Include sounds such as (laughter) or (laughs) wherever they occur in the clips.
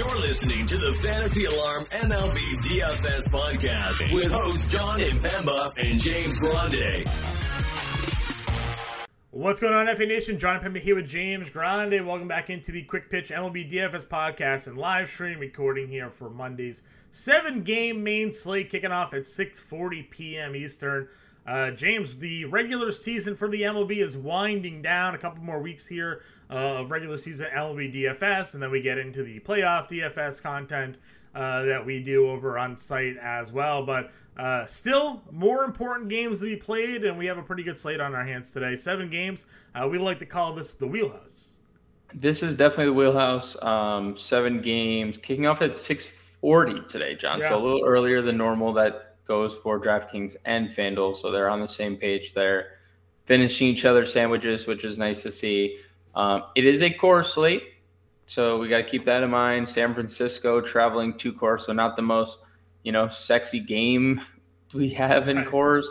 You're listening to the Fantasy Alarm MLB DFS podcast with hosts Jon Impemba and James Grande. What's going on, FA Nation? Jon Impemba here with James Grande. Welcome back into the Quick Pitch MLB DFS podcast and live stream recording here for Monday's seven game main slate kicking off at 6:40 p.m. Eastern. Uh, James, the regular season for the MLB is winding down. A couple more weeks here uh, of regular season MLB DFS, and then we get into the playoff DFS content uh, that we do over on site as well. But uh, still, more important games to be played, and we have a pretty good slate on our hands today. Seven games. Uh, we like to call this the wheelhouse. This is definitely the wheelhouse. Um, seven games, kicking off at six forty today, Jon. Yeah. So a little earlier than normal. That goes for DraftKings and FanDuel, so they're on the same page there, finishing each other's sandwiches, which is nice to see. Um, it is a core slate, so we got to keep that in mind. San Francisco traveling to Coors, so not the most you know sexy game (laughs) we have in Coors.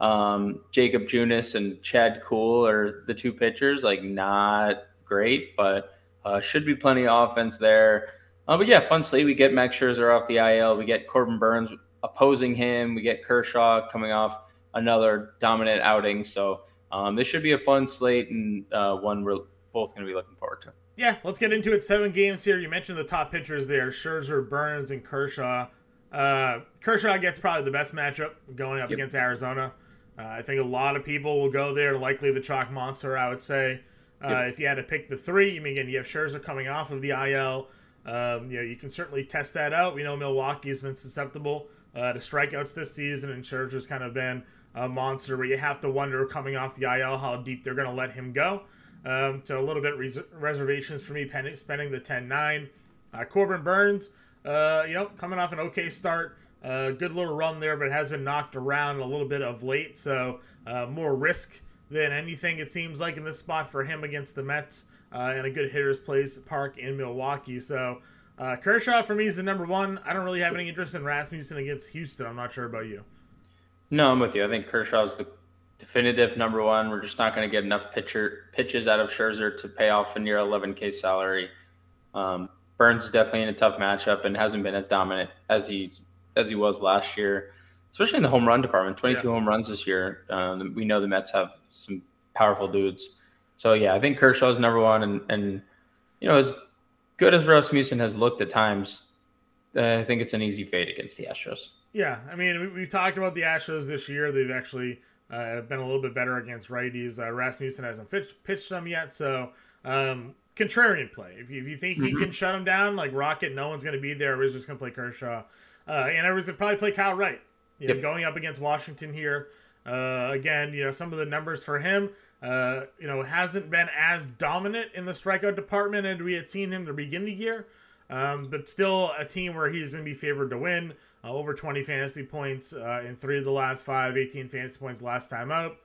Um, Jakob Junis and Chad Kuhl are the two pitchers, like not great, but uh, should be plenty of offense there. Uh, but yeah, fun slate. We get Max Scherzer off the IL. We get Corbin Burnes opposing him. We get Kershaw coming off another dominant outing. So um, this should be a fun slate and uh, one we're both going to be looking forward to. Yeah, let's get into it. Seven games here. You mentioned the top pitchers there Scherzer, Burnes, and Kershaw. Uh, Kershaw gets probably the best matchup going up yep. against Arizona. Uh, I think a lot of people will go there. Likely the chalk monster, I would say. Uh, yep. If you had to pick the three, I mean, again, you have Scherzer coming off of the IL. Um, you know, you can certainly test that out. We know Milwaukee has been susceptible uh, to strikeouts this season, and Scherzer's kind of been a monster where you have to wonder coming off the IL how deep they're going to let him go. Um, so a little bit res- reservations for me spending the 10-9. Uh, Corbin Burnes, uh, you know, coming off an okay start, uh, good little run there, but has been knocked around a little bit of late. So uh, more risk than anything it seems like in this spot for him against the Mets uh, and a good hitters place park in Milwaukee. So uh, Kershaw for me is the number one. I don't really have any interest in Rasmussen against Houston. I'm not sure about you. No, I'm with you. I think Kershaw is the definitive number one. We're just not going to get enough pitcher pitches out of Scherzer to pay off a near 11k salary. Um, Burnes is definitely in a tough matchup and hasn't been as dominant as he's as he was last year, especially in the home run department. 22 yeah. home runs this year. Um, we know the Mets have some powerful dudes. So yeah, I think Kershaw is number one, and and you know as good as Rasmussen has looked at times, uh, I think it's an easy fade against the Astros. Yeah, I mean, we, have talked about the Astros this year. They've actually uh, been a little bit better against righties. Uh, Rasmussen hasn't pitched, pitched them yet, so um, contrarian play. If you, if you think mm-hmm. he can shut them down, like Rocket, no one's going to be there. We're just going to play Kershaw, uh, and everyone's going to probably play Kyle Wright. You know, going up against Washington here. Uh, again, you know, some of the numbers for him uh, you know, hasn't been as dominant in the strikeout department as we had seen him to begin the year. Um, but still a team where he's going to be favored to win. Uh, over 20 fantasy points uh, in three of the last five, 18 fantasy points last time out.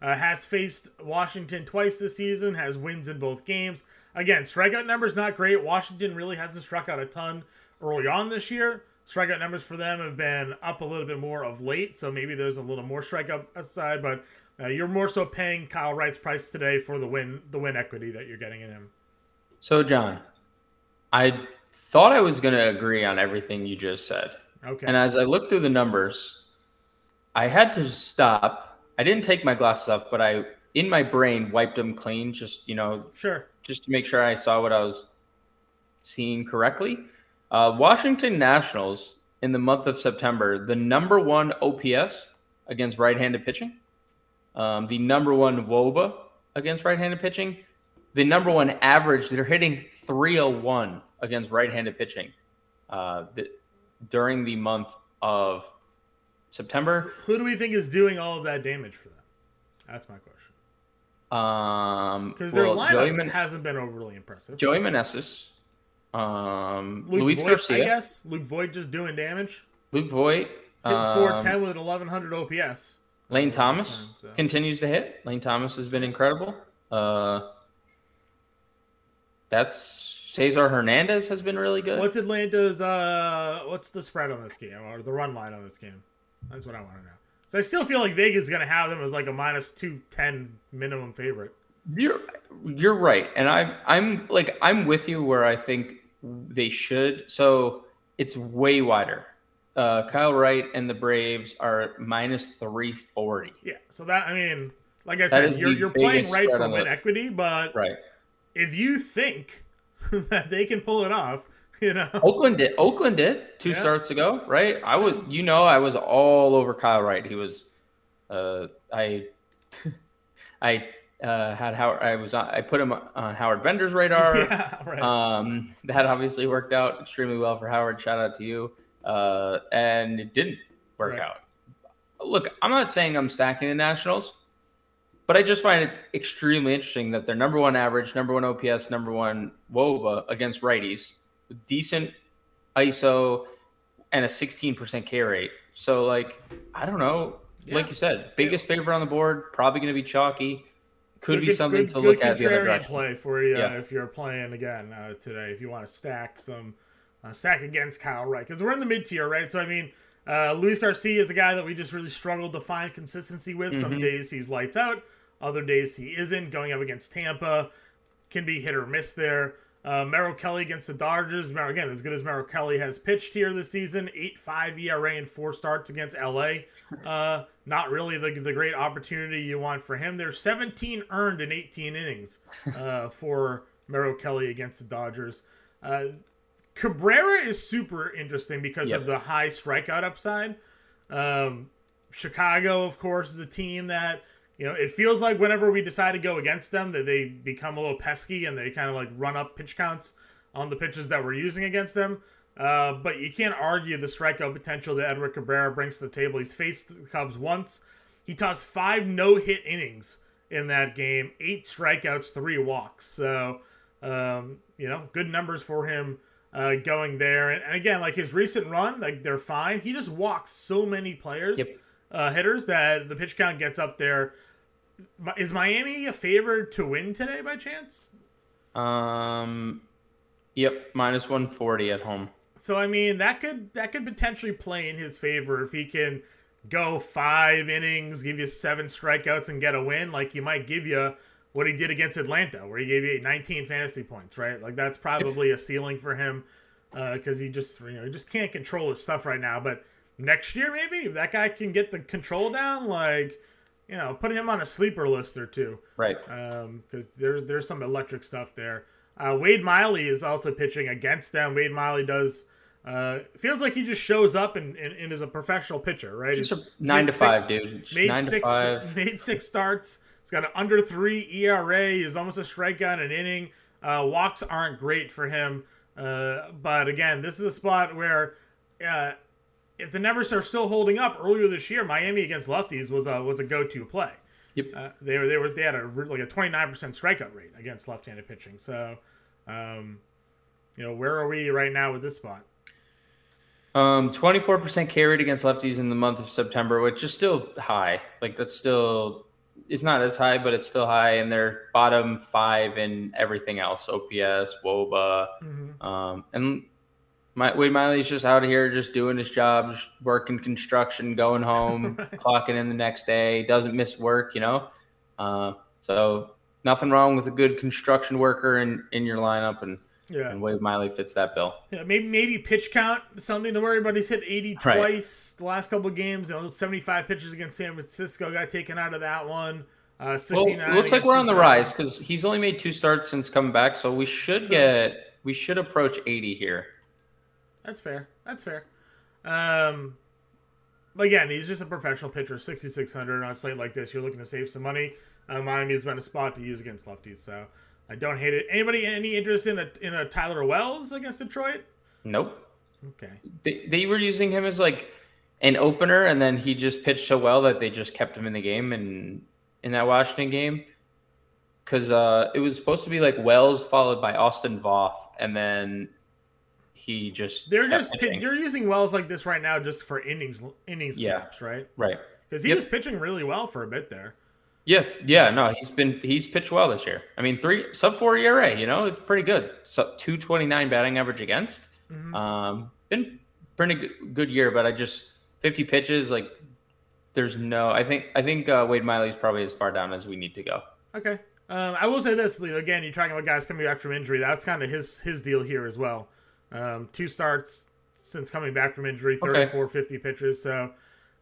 Uh, has faced Washington twice this season, has wins in both games. Again, strikeout numbers not great. Washington really hasn't struck out a ton early on this year. Strikeout numbers for them have been up a little bit more of late, so maybe there's a little more strikeout upside, but uh, you're more so paying Kyle Wright's price today for the win, the win equity that you're getting in him. So, Jon, I thought I was going to agree on everything you just said. Okay. And as I looked through the numbers, I had to stop. I didn't take my glasses off, but I, in my brain, wiped them clean, just you know, sure, just to make sure I saw what I was seeing correctly. Uh, Washington Nationals in the month of September, the number one OPS against right-handed pitching um, the number one WOBA against right-handed pitching, the number one average. They're hitting 301 against right-handed pitching uh, the, during the month of September. Who do we think is doing all of that damage for them? That's my question. Um, because their well, lineup Man- hasn't been overly impressive. Joey Meneses, um, Luke Luis Voit, Garcia. I guess Luke Voit just doing damage. Luke Voit hitting um, 410 with 1100 OPS. Lane Thomas time, so. continues to hit. Lane Thomas has been incredible. Uh, that's Cesar Hernandez has been really good. What's Atlanta's? Uh, what's the spread on this game or the run line on this game? That's what I want to know. So I still feel like Vegas is going to have them as like a minus two ten minimum favorite. You're you're right, and I'm I'm like I'm with you where I think they should. So it's way wider. Uh, Kyle Wright and the Braves are minus 340. Yeah. So that, I mean, like I said, you're, you're playing Wright for win equity, but right. If you think (laughs) that they can pull it off, you know, Oakland did. Oakland did two yeah. starts ago, right? I was, you know, I was all over Kyle Wright. He was, uh, I, (laughs) I uh, had Howard. I was on, I put him on Howard Bender's radar. (laughs) Yeah, right. Um, that obviously worked out extremely well for Howard. Shout out to you. Uh, and it didn't work right. out. Look, I'm not saying I'm stacking the Nationals, but I just find it extremely interesting that they're number one average, number one OPS, number one WOBA against righties, with decent ISO and a 16% K rate. So, like, I don't know. Yeah. Like you said, biggest yeah. favorite on the board, probably going to be chalky could good, be something good, to look at the other direction. play for you yeah. if you're playing again uh, today. If you want to stack some uh, stack against Kyle Wright, because we're in the mid tier, right? So I mean, uh, Luis Garcia is a guy that we just really struggled to find consistency with. Mm-hmm. Some days he's lights out, other days he isn't. Going up against Tampa can be hit or miss there. Uh, Merrill Kelly against the Dodgers. Again, as good as Merrill Kelly has pitched here this season, 8 5 ERA and four starts against LA. Uh, not really the, the great opportunity you want for him. There's 17 earned in 18 innings uh, for Merrill Kelly against the Dodgers. Uh, Cabrera is super interesting because yep. of the high strikeout upside. Um, Chicago, of course, is a team that you know, it feels like whenever we decide to go against them, that they become a little pesky and they kind of like run up pitch counts on the pitches that we're using against them. Uh, but you can't argue the strikeout potential that Edward Cabrera brings to the table. He's faced the Cubs once. He tossed five no hit innings in that game, eight strikeouts, three walks. So, um, you know, good numbers for him uh, going there. And, again, like his recent run, like they're fine. He just walks so many players, yep. uh, hitters, that the pitch count gets up there is Miami a favorite to win today by chance? Um, yep, minus one forty at home. So I mean that could that could potentially play in his favor if he can go five innings, give you seven strikeouts, and get a win. Like he might give you what he did against Atlanta, where he gave you 19 fantasy points, right? Like that's probably a ceiling for him because uh, he just you know he just can't control his stuff right now. But next year, maybe if that guy can get the control down, like you know, put him on a sleeper list or two. Right. Because um, there's there's some electric stuff there. Uh, Wade Miley is also pitching against them. Wade Miley does uh, feels like he just shows up and, and, and is a professional pitcher, right? Just a nine to five, dude. Made nine six, made six starts. Got an under three ERA. He's almost a strikeout an inning. Uh, walks aren't great for him, uh, but again, this is a spot where uh, if the numbers are still holding up earlier this year, Miami against lefties was a was a go to play. Yep. Uh, they were they were they had a like a twenty nine percent strikeout rate against left handed pitching. So, um, you know, where are we right now with this spot? Um, twenty four percent K rate against lefties in the month of September, which is still high. Like that's still it's not as high, but it's still high, and they're bottom five in everything else: OPS, WOBA, mm-hmm. um, and my, Wade Miley's just out here just doing his job, working construction, going home, (laughs) clocking in the next day, doesn't miss work, you know. Uh, so nothing wrong with a good construction worker in, in your lineup, and yeah, and Wade Miley fits that bill. Yeah, maybe maybe pitch count something to worry about. He's hit eighty right. twice the last couple of games. You know, seventy five pitches against San Francisco got taken out of that one. Uh, well, looks like we're on the rise because he's only made two starts since coming back, so we should sure. get we should approach eighty here. That's fair. That's fair. Um, but again, he's just a professional pitcher, 6,600 on a slate like this. You're looking to save some money. Uh, Miami has been a spot to use against lefties, so I don't hate it. Anybody any interest in a in a Tyler Wells against Detroit? Nope. Okay. They, they were using him as like an opener, and then he just pitched so well that they just kept him in the game and in that Washington game because uh, it was supposed to be like Wells followed by Austin Voth, and then he just they're just pitching. you're using Wells like this right now just for innings innings yeah. caps, right? Right. Because he yep. was pitching really well for a bit there. Yeah, yeah, no, he's been he's pitched well this year. I mean, three sub four ERA, you know, it's pretty good. So two twenty nine batting average against. Mm-hmm. Um, been pretty good, good year, but I just fifty pitches like. There's no. I think I think uh, Wade Miley is probably as far down as we need to go. Okay. Um, I will say this again. You're talking about guys coming back from injury. That's kind of his his deal here as well. Um, two starts since coming back from injury, 34, okay. 50 pitches. So,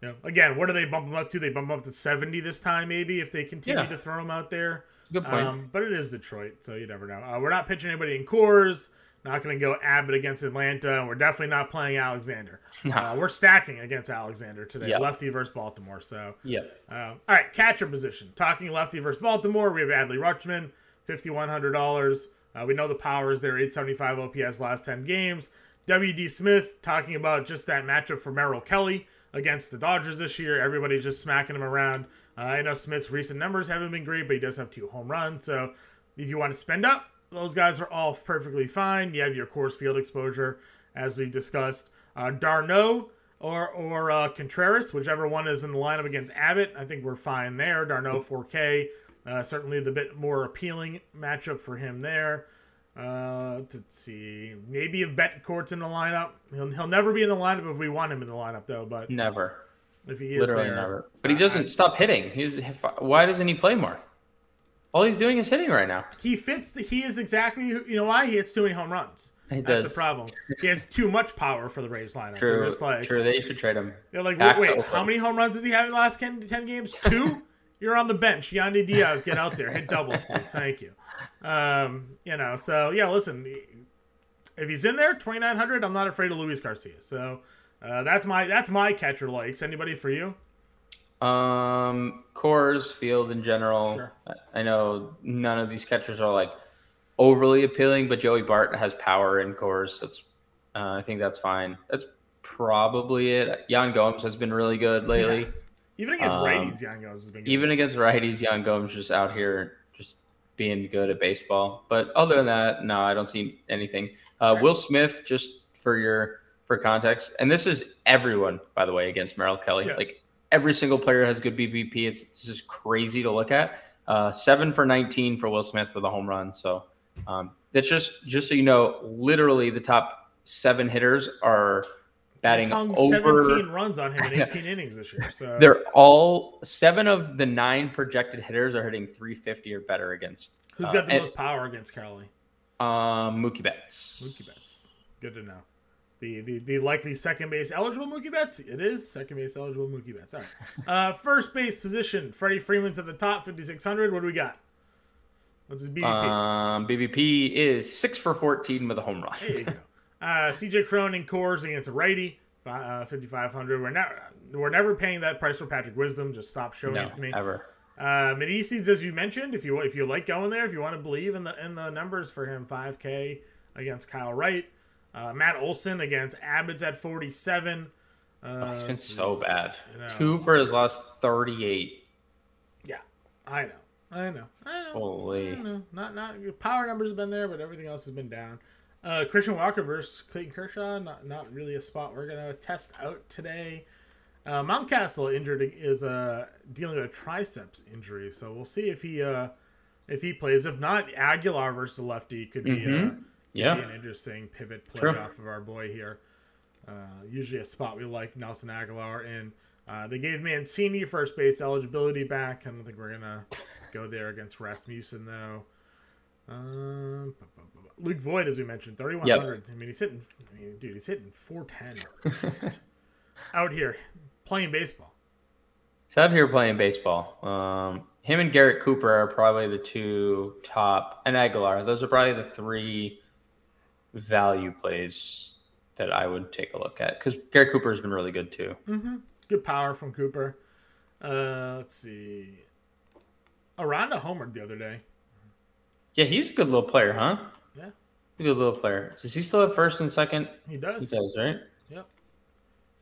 you know, again, what do they bump him up to? They bump him up to 70 this time, maybe, if they continue yeah. to throw him out there. Good point. Um, but it is Detroit, so you never know. Uh, we're not pitching anybody in Coors. Not going to go Abbott against Atlanta, and we're definitely not playing Alexander. (laughs) No. Uh, we're stacking against Alexander today, yep. lefty versus Baltimore. So, yeah. Uh, all right, catcher position. Talking lefty versus Baltimore, we have Adley Rutschman, fifty one hundred dollars. Uh, we know the power is there, eight seventy five OPS last ten games. W.D. Smith talking about just that matchup for Merrill Kelly against the Dodgers this year. Everybody's just smacking him around. Uh, I know Smith's recent numbers haven't been great, but he does have two home runs. So if you want to spend up, those guys are all perfectly fine. You have your Coors Field exposure, as we've discussed. Uh, d'Arnaud or or uh, Contreras, whichever one is in the lineup against Abbott, I think we're fine there. d'Arnaud 4K, uh, certainly the bit more appealing matchup for him there. Uh, let's see. Maybe if Bethancourt's in the lineup, he'll, he'll never be in the lineup if we want him in the lineup, though. But never. If he is literally there, never. But he doesn't I, stop hitting. He's why doesn't he play more? All he's doing is hitting right now. He fits. The, he is exactly. You know why he hits too many home runs. He That's does. the problem. He has too much power for the Rays lineup. True. Like, True. They should trade him. They're like, wait, wait how many home runs does he have in the last 10, 10 games? Two. (laughs) You're on the bench. Yandy Diaz, get out there, hit doubles, please. Thank you. Um, you know, so yeah, listen, if he's in there, 2900, I'm not afraid of Luis Garcia. So uh, that's my that's my catcher likes. Anybody for you? Um, Coors Field in general. Sure. I know none of these catchers are like overly appealing, but Joey Bart has power in Coors. That's uh, I think that's fine. That's probably it. Yan Gomes has been really good lately. Yeah. Even against um, righties, Yan Gomes has been good. Even against righties, Yan Gomes just out here just being good at baseball. But other than that, no, I don't see anything. Uh, Will Smith, just for your for context, and this is everyone, by the way, against Merrill Kelly. Yeah. Like every single player has good BVP. It's, it's just crazy to look at. Uh, seven for 19 for Will Smith with a home run. So um, that's just just so you know, literally the top seven hitters are batting over 17 runs on him in (laughs) 18 innings this year. So they're all seven of the nine projected hitters are hitting 350 or better against. Who's uh, got the and, most power against Kelly? Um, Mookie Betts. Mookie Betts. Good to know. The, the, the likely second base eligible Mookie Betts. It is second base eligible Mookie Betts. All right. (laughs) Uh, first base position. Freddie Freeman's at the top, 5,600. What do we got? What's his BVP? Um, BVP is six for 14 with a home run. There you go. Uh, CJ Cron in Coors against a righty, uh, 5,500. We're never, we're never paying that price for Patrick Wisdom. Just stop showing no, it to me. Ever. Uh, Meneses, as you mentioned, if you if you like going there, if you want to believe in the in the numbers for him, 5K against Kyle Wright. Uh, Matt Olson against Abbott's at 47. Uh, oh, he's been so bad. You know, Two for his last 38. Yeah, I know. I know. I know. Holy. I know. Not not power numbers have been there, but everything else has been down. Uh, Christian Walker versus Clayton Kershaw. Not not really a spot we're gonna test out today. Uh, Mountcastle injured is uh, dealing with a triceps injury, so we'll see if he uh, if he plays. If not, Aguilar versus the lefty could be, mm-hmm. uh, could yeah. be an interesting pivot play sure. off of our boy here. Uh, usually a spot we like Nelson Aguilar in. Uh, they gave Mancini first base eligibility back. I don't think we're gonna go there against Rasmussen though. Um, Luke Voit, as we mentioned, thirty one hundred. Yep. I mean, he's hitting. I mean, dude, he's hitting four ten. (laughs) out here playing baseball. He's out here playing baseball. Um, him and Garrett Cooper are probably the two top, and Aguilar. Those are probably the three value plays that I would take a look at because Garrett Cooper has been really good too. Mm-hmm. Good power from Cooper. Uh, let's see. Aranda homered the other day. Yeah, he's a good little player, huh? Yeah. A good little player. Does he still have first and second? He does. He does, right? Yep.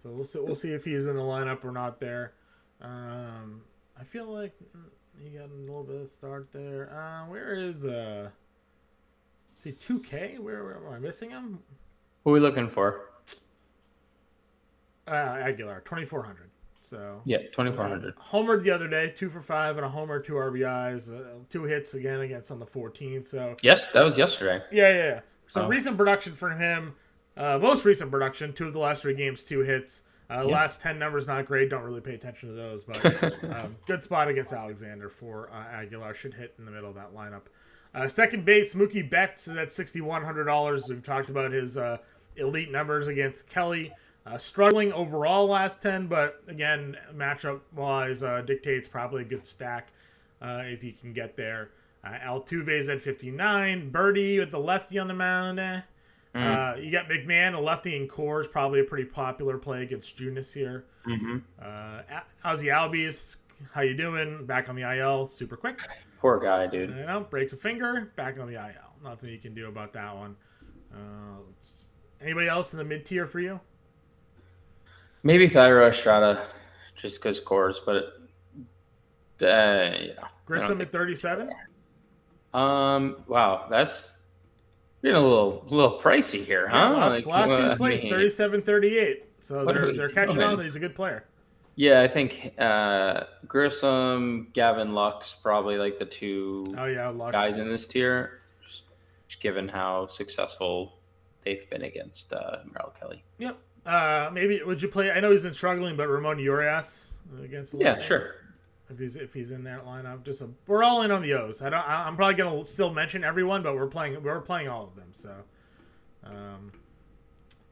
So we'll see. We'll see if he's in the lineup or not. There. Um, I feel like he got a little bit of start there. Uh, where is uh? See two K. Where, where am I missing him? Who are we looking for? Uh, Aguilar, twenty four hundred. So yeah, twenty four hundred. Uh, homered the other day, two for five and a homer, two RBIs, uh, two hits again against on the 14th. So yes, that was yesterday. Yeah, yeah. yeah. So oh. recent production for him, uh, most recent production, two of the last three games, two hits. Uh, yeah. Last ten numbers not great. Don't really pay attention to those, but (laughs) um, good spot against Alexander for uh, Aguilar. Should hit in the middle of that lineup. Uh, second base, Mookie Betts is at sixty one hundred dollars. We've talked about his elite numbers against Kelly. Uh, struggling overall last 10, but again, matchup wise, uh, dictates probably a good stack uh, if you can get there. Uh, Altuve's at 59. Birdie with the lefty on the mound. Eh. Mm. you got McMahon, a lefty in Coors, probably a pretty popular play against Junis here. Mm-hmm. Ozzie Albies, how you doing? Back on the IL, super quick. Poor guy, dude. You know, breaks a finger, back on the IL. Nothing you can do about that one. anybody else in the mid tier for you? Maybe Thairo Estrada, just because Coors, but uh, know, Grissom at thirty-seven. Um. Wow, that's getting a little, little pricey here, huh? Yeah, last, like, last two slates, 37, 38. So they're they're catching doing? on. He's a good player. Yeah, I think uh, Grissom, Gavin Lux, probably like the two oh, yeah, Lux. guys in this tier, just, just given how successful they've been against uh, Merrill Kelly. Yep. Uh, maybe would you play? I know he's been struggling, but Ramon Urias against. Yeah, sure. If he's if he's in that lineup, just a, we're all in on the O's. I don't. I'm probably gonna still mention everyone, but we're playing. We're playing all of them. So, um,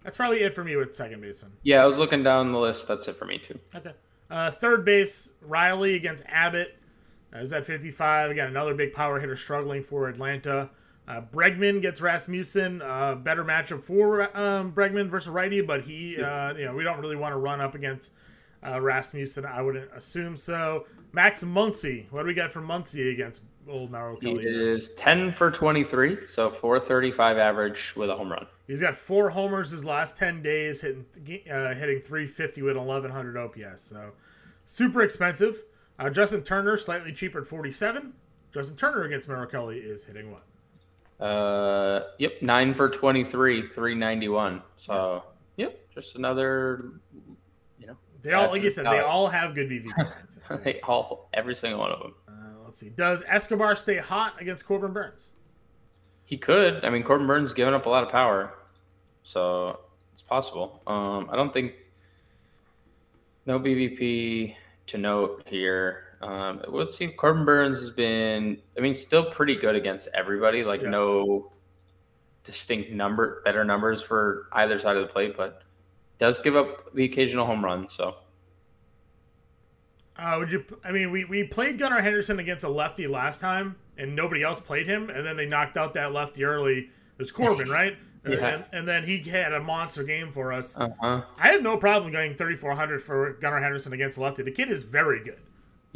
that's probably it for me with second baseman. Yeah, I was looking down the list. That's it for me too. Okay. Uh, third base, Riley against Abbott. Uh, is at 55. Again, another big power hitter struggling for Atlanta. Uh, Bregman gets Rasmussen. Uh, better matchup for um, Bregman versus righty, but he, uh, you know, we don't really want to run up against uh, Rasmussen. I wouldn't assume so. Max Muncy. What do we got from Muncy against old Merrill Kelly? He is 10 for 23, so 435 average with a home run. He's got four homers his last 10 days, hitting uh, hitting 350 with 1100 OPS. So super expensive. Uh, Justin Turner, slightly cheaper at 47. Justin Turner against Merrill Kelly is hitting what? Uh, yep, nine for 23, 391. So, yep, just another, you know. They all, like you said, they all have good BVP (laughs) they all, every single one of them. Uh, let's see. Does Escobar stay hot against Corbin Burnes? He could. I mean, Corbin Burnes given up a lot of power, so it's possible. Um, I don't think no BVP to note here. Um, let's see. Corbin Burnes has been, I mean, still pretty good against everybody. Like yeah. no distinct number, better numbers for either side of the plate, but does give up the occasional home run. So, uh, would you? I mean, we we played Gunnar Henderson against a lefty last time, and nobody else played him, and then they knocked out that lefty early. It was Corbin, (laughs) right? yeah. And, and, then he had a monster game for us. Uh-huh. I have no problem going 3,400 for Gunnar Henderson against lefty. The kid is very good.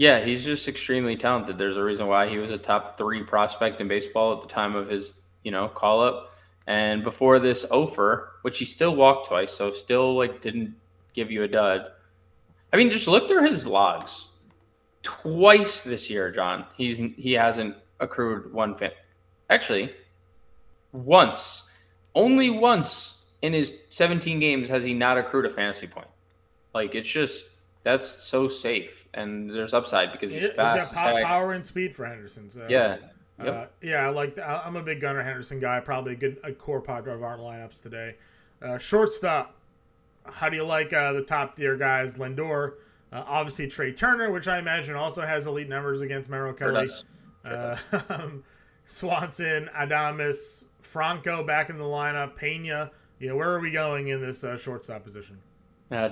Yeah, he's just extremely talented. There's a reason why he was a top three prospect in baseball at the time of his, you know, call up. And before this offer, which he still walked twice, so still like didn't give you a dud. I mean, just look through his logs. Twice this year, Jon. He's he hasn't accrued one fan. Actually, once, only once in his 17 games has he not accrued a fantasy point. Like it's just that's so safe, and there's upside because he's fast. He's got power and speed for Henderson. So yeah, uh, yep. yeah, like I'm a big Gunnar Henderson guy. Probably a good a core part of our lineups today. Uh, shortstop. How do you like uh, the top tier guys? Lindor, uh, obviously Trea Turner, which I imagine also has elite numbers against Merrill Kelly. Uh, (laughs) Swanson, Adames, Franco back in the lineup. Pena. You know, where are we going in this uh, shortstop position?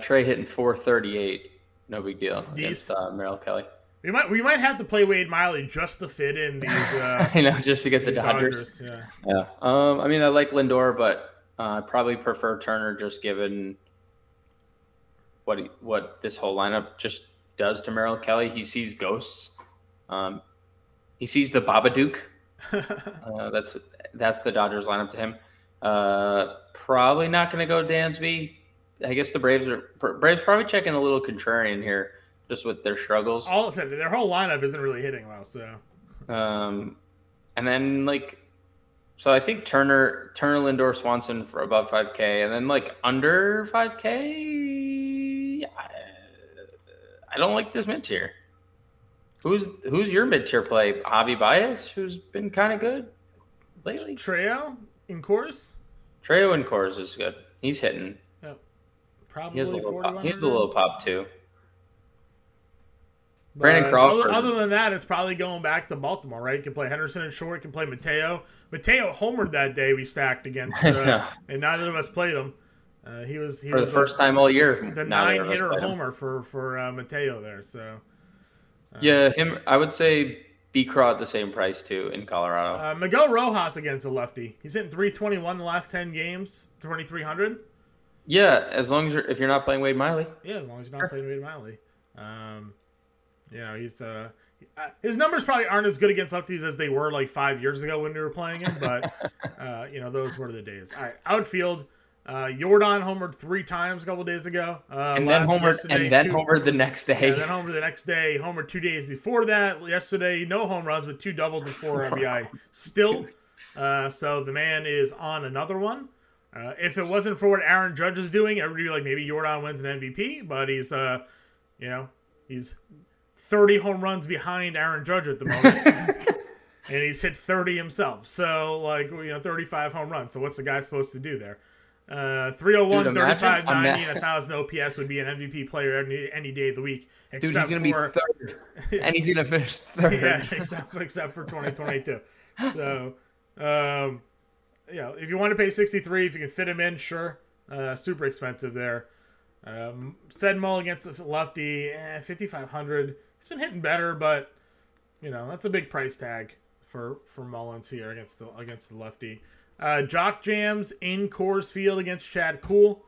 Trea hitting 438 no big deal these, against uh, Merrill Kelly. We might we might have to play Wade Miley just to fit in these. (laughs) Uh, I know, just to get the Dodgers. Dodgers. Yeah. Yeah. Um. I mean, I like Lindor, but uh, I probably prefer Turner, just given what he, what this whole lineup just does to Merrill Kelly. He sees ghosts. Um, he sees the Babadook. (laughs) uh, that's that's the Dodgers lineup to him. Uh, probably not going to go Dansby. I guess the Braves are Braves probably checking a little contrarian here, just with their struggles. All of a sudden, their whole lineup isn't really hitting well. So, um, and then like, so I think Turner, Turner, Lindor, Swanson for above five K, and then like under five K. I, I don't like this mid tier. Who's who's your mid tier play? Javi Baez, who's been kind of good lately. Thairo in Coors. Thairo in Coors is good. He's hitting. Probably he has a little pop. He has a little pop too. Brandon Crawford. Other, than that, it's probably going back to Baltimore, right? You can play Henderson and short. You can play Mateo. Mateo homered that day we stacked against, (laughs) uh, yeah. and neither of us played him. Uh, he was he for was the first time all year. The nine hitter homer for for uh, Mateo there. So uh, yeah, him. I would say B Craw at the same price too in Colorado. Uh, Miguel Rojas against a lefty. He's hitting 321 the last 10 games, 2300. Yeah, as long as you're if you're not playing Wade Miley. Yeah, as long as you're not sure. playing Wade Miley. Um, you know, he's uh, his numbers probably aren't as good against lefties as they were like five years ago when we were playing him, but (laughs) uh, you know, those were the days. All right, outfield. Uh, Yordan homered three times a couple days ago. Uh, and then homered, and then two, homered the next day. Yeah, then homered the next day. Homered two days before that. Yesterday, no home runs, but two doubles and four (laughs) RBI. Still, (laughs) uh, so the man is on another one. Uh, if it wasn't for what Aaron Judge is doing, everybody would be like maybe Yordan wins an MVP, but he's, uh, you know, he's 30 home runs behind Aaron Judge at the (laughs) moment. and he's hit 30 himself. So, like, you know, 35 home runs. So, what's the guy supposed to do there? Uh, 301, Dude, 35, 90, and 1,000 OPS would be an MVP player any, any day of the week. Dude, he's going to be third. (laughs) and he's going to finish third. yeah, except, except for 2022. so, um, yeah, if you want to pay 63, if you can fit him in, sure. Uh, super expensive there. Um, Sedmo against a lefty, eh, 5,500. He's been hitting better, but, you know, that's a big price tag for, for Mullins here against the against the lefty. Uh, Jock Jams in Coors Field against Chad Kuhl.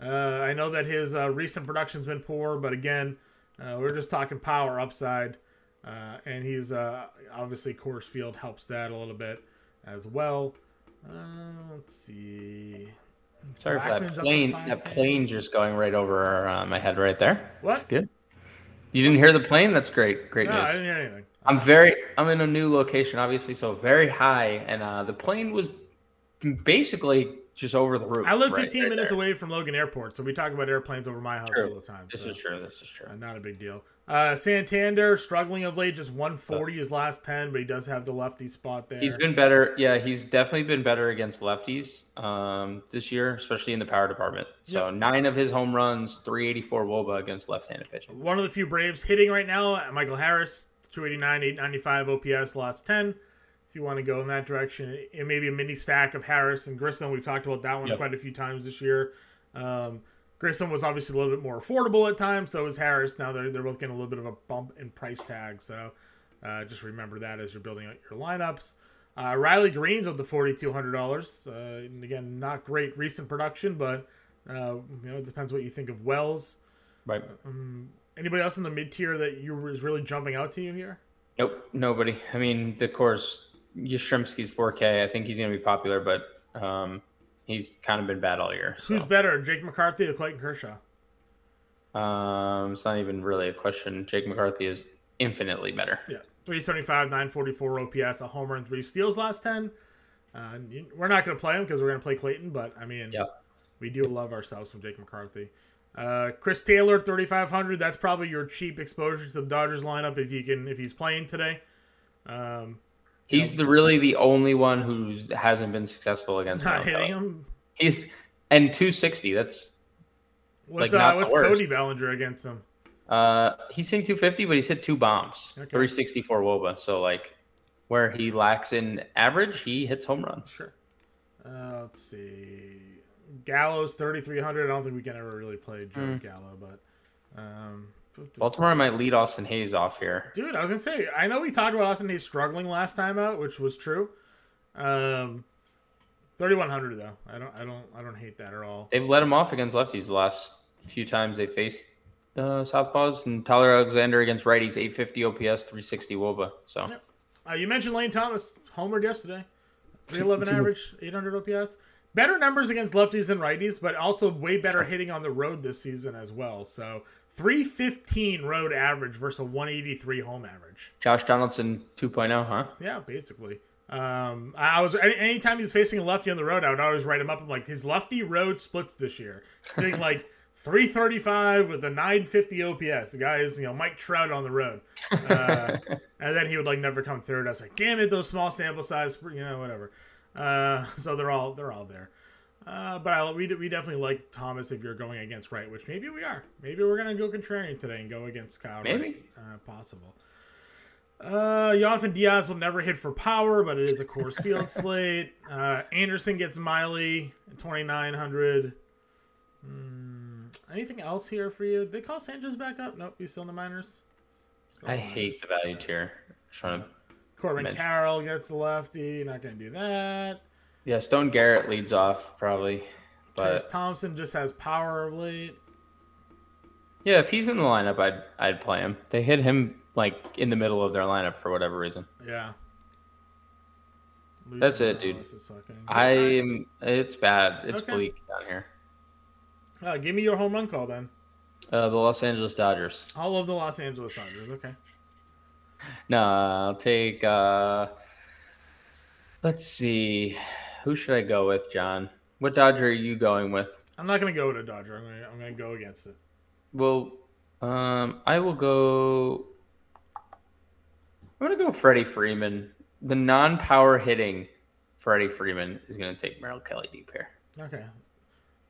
Uh, I know that his uh, recent production's been poor, but again, uh, we're just talking power upside. Uh, and he's uh, obviously Coors Field helps that a little bit as well. Uh, let's see. Sorry Blackman's for that plane. That plane just going right over uh, my head right there. What? That's good. You didn't hear the plane? That's great. Great no, news. I didn't hear anything. I'm very. I'm in a new location, obviously, so very high, and uh, the plane was basically just over the roof. I live 15 right, minutes away from Logan Airport, so we talk about airplanes over my house true. all the time. This so. is true. This is true. Not a big deal. Uh, Santander struggling of late, just 140 his last 10, but he does have the lefty spot there. He's been better. Yeah, he's definitely been better against lefties um, this year, especially in the power department. So yep. nine of his home runs, 384 Woba against left-handed pitching. One of the few Braves hitting right now, Michael Harris, 289, 895 OPS last 10 If you want to go in that direction. It may be a mini stack of Harris and Grissom. We've talked about that one yep. quite a few times this year. Um, Grissom was obviously a little bit more affordable at times, so was Harris. Now they're, they're both getting a little bit of a bump in price tag. So uh, just remember that as you're building out your lineups. Uh, Riley Greene's up to $4,200. Uh, and again, not great recent production, but uh, you know it depends what you think of Wells. Right. Um, anybody else in the mid tier that you was really jumping out to you here? Nope, nobody. I mean, the Coors Yastrzemski's 4K. I think he's going to be popular, but um, he's kind of been bad all year. So. Who's better, Jake McCarthy or Clayton Kershaw? Um, it's not even really a question. Jake McCarthy is infinitely better. Yeah, 375, 944 OPS, a homer and three steals last 10. Uh, we're not going to play him because we're going to play Clayton, but I mean, yeah. we do love ourselves some Jake McCarthy. Uh, Chris Taylor, 3,500. That's probably your cheap exposure to the Dodgers lineup if you can if he's playing today. Um, He's the really the only one who hasn't been successful against. Not hitting him. He's and 260. That's what's like uh, what's Cody Bellinger against him? Uh, he's hitting 250, but he's hit two bombs, okay. 364 woba. So like, where he lacks in average, he hits home runs. Sure. Uh, let's see. Gallo's 3,300. I don't think we can ever really play Joe mm. Gallo, but um, Baltimore might lead Austin Hays off here. Dude, I was gonna say, I know we talked about Austin Hays struggling last time out, which was true. Um, thirty one hundred though. I don't, I don't, I don't hate that at all. They've let him off against lefties the last few times they faced uh, southpaws, and Tyler Alexander against righties, eight fifty OPS, three sixty WOBA. So, yep. uh, you mentioned Lane Thomas, homered yesterday, (laughs) three eleven average, eight hundred OPS. Better numbers against lefties and righties, but also way better hitting on the road this season as well. So 315 road average versus a 183 home average. Josh Donaldson 2.0, huh? Yeah, basically. Um, I was any, anytime he's facing a lefty on the road, I would always write him up. I'm like, his lefty road splits this year. Sitting (laughs) like 335 with a 950 OPS. The guy is, you know, Mike Trout on the road. Uh, and then he would like never come third. I was like, damn it, those small sample size, you know, whatever. Uh, (laughs) so they're all they're all there. Uh, but I, we, we definitely like Thomas if you're going against Wright, which maybe we are. Maybe we're gonna go contrarian today and go against Kyle. Maybe. Wright. Uh, possible. Uh, Jonathan Diaz will never hit for power, but it is a Coors Field (laughs) slate. Uh, Anderson gets Miley, 2,900. Mm, anything else here for you? Did they call Sanchez back up? Nope, he's still in the minors. Still I in the hate the value tier. Trying to, Corbin mention. Carroll gets the lefty. Not going to do that. Yeah, Stone Garrett leads off probably, Chris but Thompson just has power of late. yeah, if he's in the lineup, I'd I'd play him. They hit him like in the middle of their lineup for whatever reason. Yeah. That's it, dude. Gonzalez is sucking. I am. It's bad. It's Okay. bleak down here. Uh, give me your home run call then. Uh, the Los Angeles Dodgers. All love the Los Angeles Dodgers. Okay. No, I'll take. uh Let's see. Who should I go with, Jon? What Dodger are you going with? I'm not going to go with a Dodger. I'm going to I'm going to go against it. Well, um, I will go. I'm gonna go Freddie Freeman. The non-power hitting Freddie Freeman is gonna take Merrill Kelly deep here. Okay.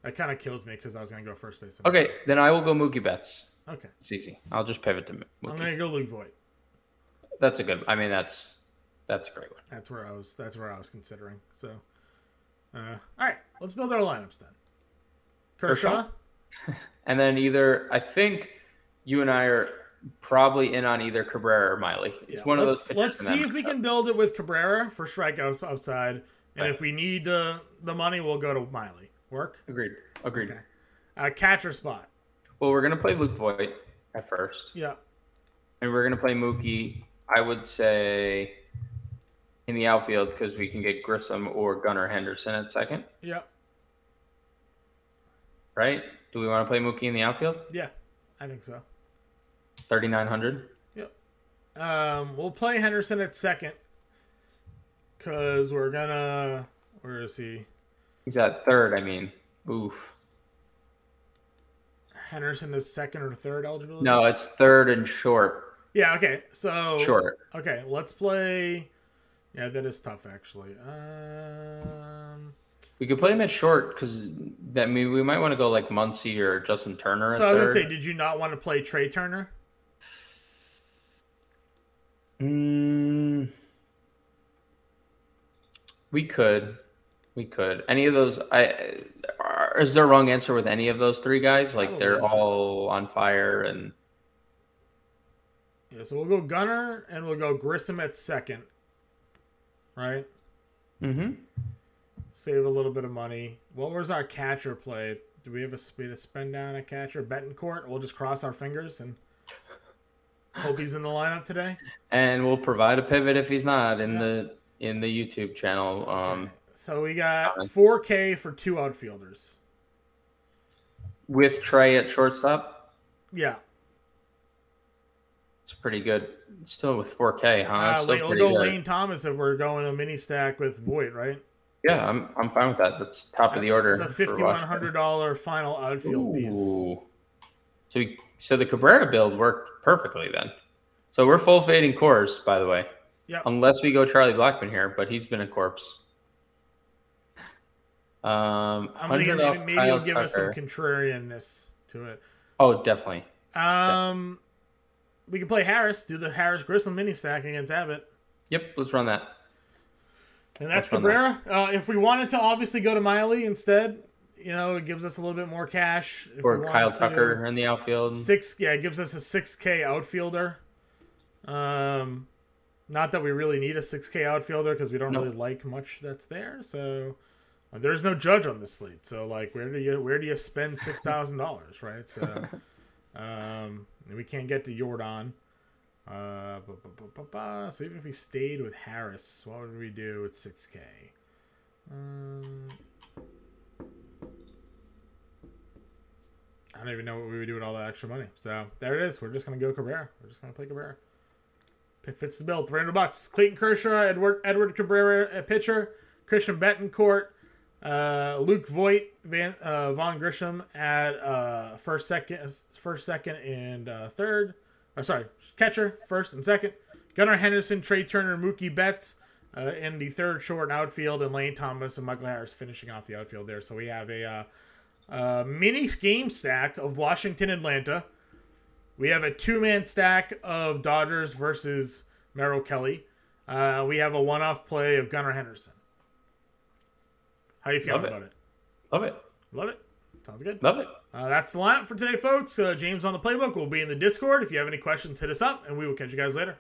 That kind of kills me because I was going to go first base. Okay, then I will go Mookie Betts. Okay. It's easy. I'll just pivot to Mookie. I'm going to go Luke Voit. That's a good. I mean, that's that's a great one. That's where I was. That's where I was considering. So, uh, all right, let's build our lineups then. Kershaw. Kershaw? (laughs) And then either I think you and I are probably in on either Cabrera or Miley. It's Yeah, one of let's, those. Let's see if we can build it with Cabrera for strikeouts upside, and Right. if we need the the money, we'll go to Miley. Work. Agreed. Agreed. Okay. Uh, catcher spot. Well, we're gonna play Luke Voit at first, Yeah. and we're gonna play Mookie. I would say in the outfield because we can get Grissom or Gunnar Henderson at second, Yeah. right? Do we want to play Mookie in the outfield? Yeah. I think so. Thirty nine hundred. Yep. Um, we'll play Henderson at second because we're gonna. Where is he? He's at third. I mean, oof. Henderson is second or third eligibility. No, it's third and short. Yeah. Okay. So Short. Okay, let's play. Yeah, that is tough actually. Um, We could play him at short because that mean we might want to go like Muncy or Justin Turner. so I was gonna say, did you not want to play Trea Turner? Mm, we could, we could. Any of those? I are- is there a wrong answer with any of those three guys? Like they're Probably not. all on fire and Yeah, so we'll go Gunnar and we'll go Grissom at second. Right? mm-hmm. Save a little bit of money. What was our catcher play? Do we have a speed to spend down a catcher? Bethancourt? We'll just cross our fingers and hope he's in the lineup today. and we'll provide a pivot if he's not in Yeah. the in the YouTube channel. Um, So we got 4K for two outfielders. with Trea at shortstop, Yeah. It's pretty good. Still with 4K, huh? Uh, still go good. Lane Thomas if we're going a mini stack with Voit, right? Yeah, I'm I'm fine with that. That's top of the order. It's a for fifty-one Washington. hundred dollar final outfield piece. So we, so the Cabrera build worked perfectly then. So we're full fading Coors, by the way. Yep. Unless we go Charlie Blackmon here, but he's been a corpse. Um, I'm thinking maybe, maybe it'll give us some Tucker. contrarianness to it. Oh, definitely. Um, we can play Harris, do the Harris Grissom mini stack against Abbott, Yep, let's run that. and that's Cabrera. Uh, if we wanted to obviously go to Miley instead, you know, it gives us a little bit more cash. If Or Kyle. Tucker in the outfield. Six, yeah, it gives us a six K outfielder. Um, not that we really need a six K outfielder because we don't Nope. really like much that's there. So uh, there's no judge on this slate. So like, where do you where do you spend six thousand dollars, right? So (laughs) um, we can't get to Yordan. Uh, so even if we stayed with Harris, what would we do with six K? Um, I don't even know what we would do with all that extra money. So there it is. We're just gonna go Cabrera. We're just gonna play Cabrera. It fits the bill. Three hundred bucks. Clayton Kershaw, Edward Edward Cabrera at pitcher, Christian Bethancourt, uh, Luke Voit, Van uh, Vaughn Grissom at uh, first, second, first, second, and uh, third. Oh, sorry, catcher first and second. Gunnar Henderson, Trea Turner, Mookie Betts, uh, in the third short outfield, and Lane Thomas and Michael Harris finishing off the outfield there. So we have a uh, uh, mini game stack of Washington Atlanta. We have a two man stack of Dodgers versus Merrill Kelly. Uh, we have a one off play of Gunnar Henderson. How you feeling Love it. about it? Love it. Love it. Sounds good. Love it. Uh, that's the lineup for today, folks. Uh, James on the playbook will be in the Discord. If you have any questions, hit us up, and we will catch you guys later.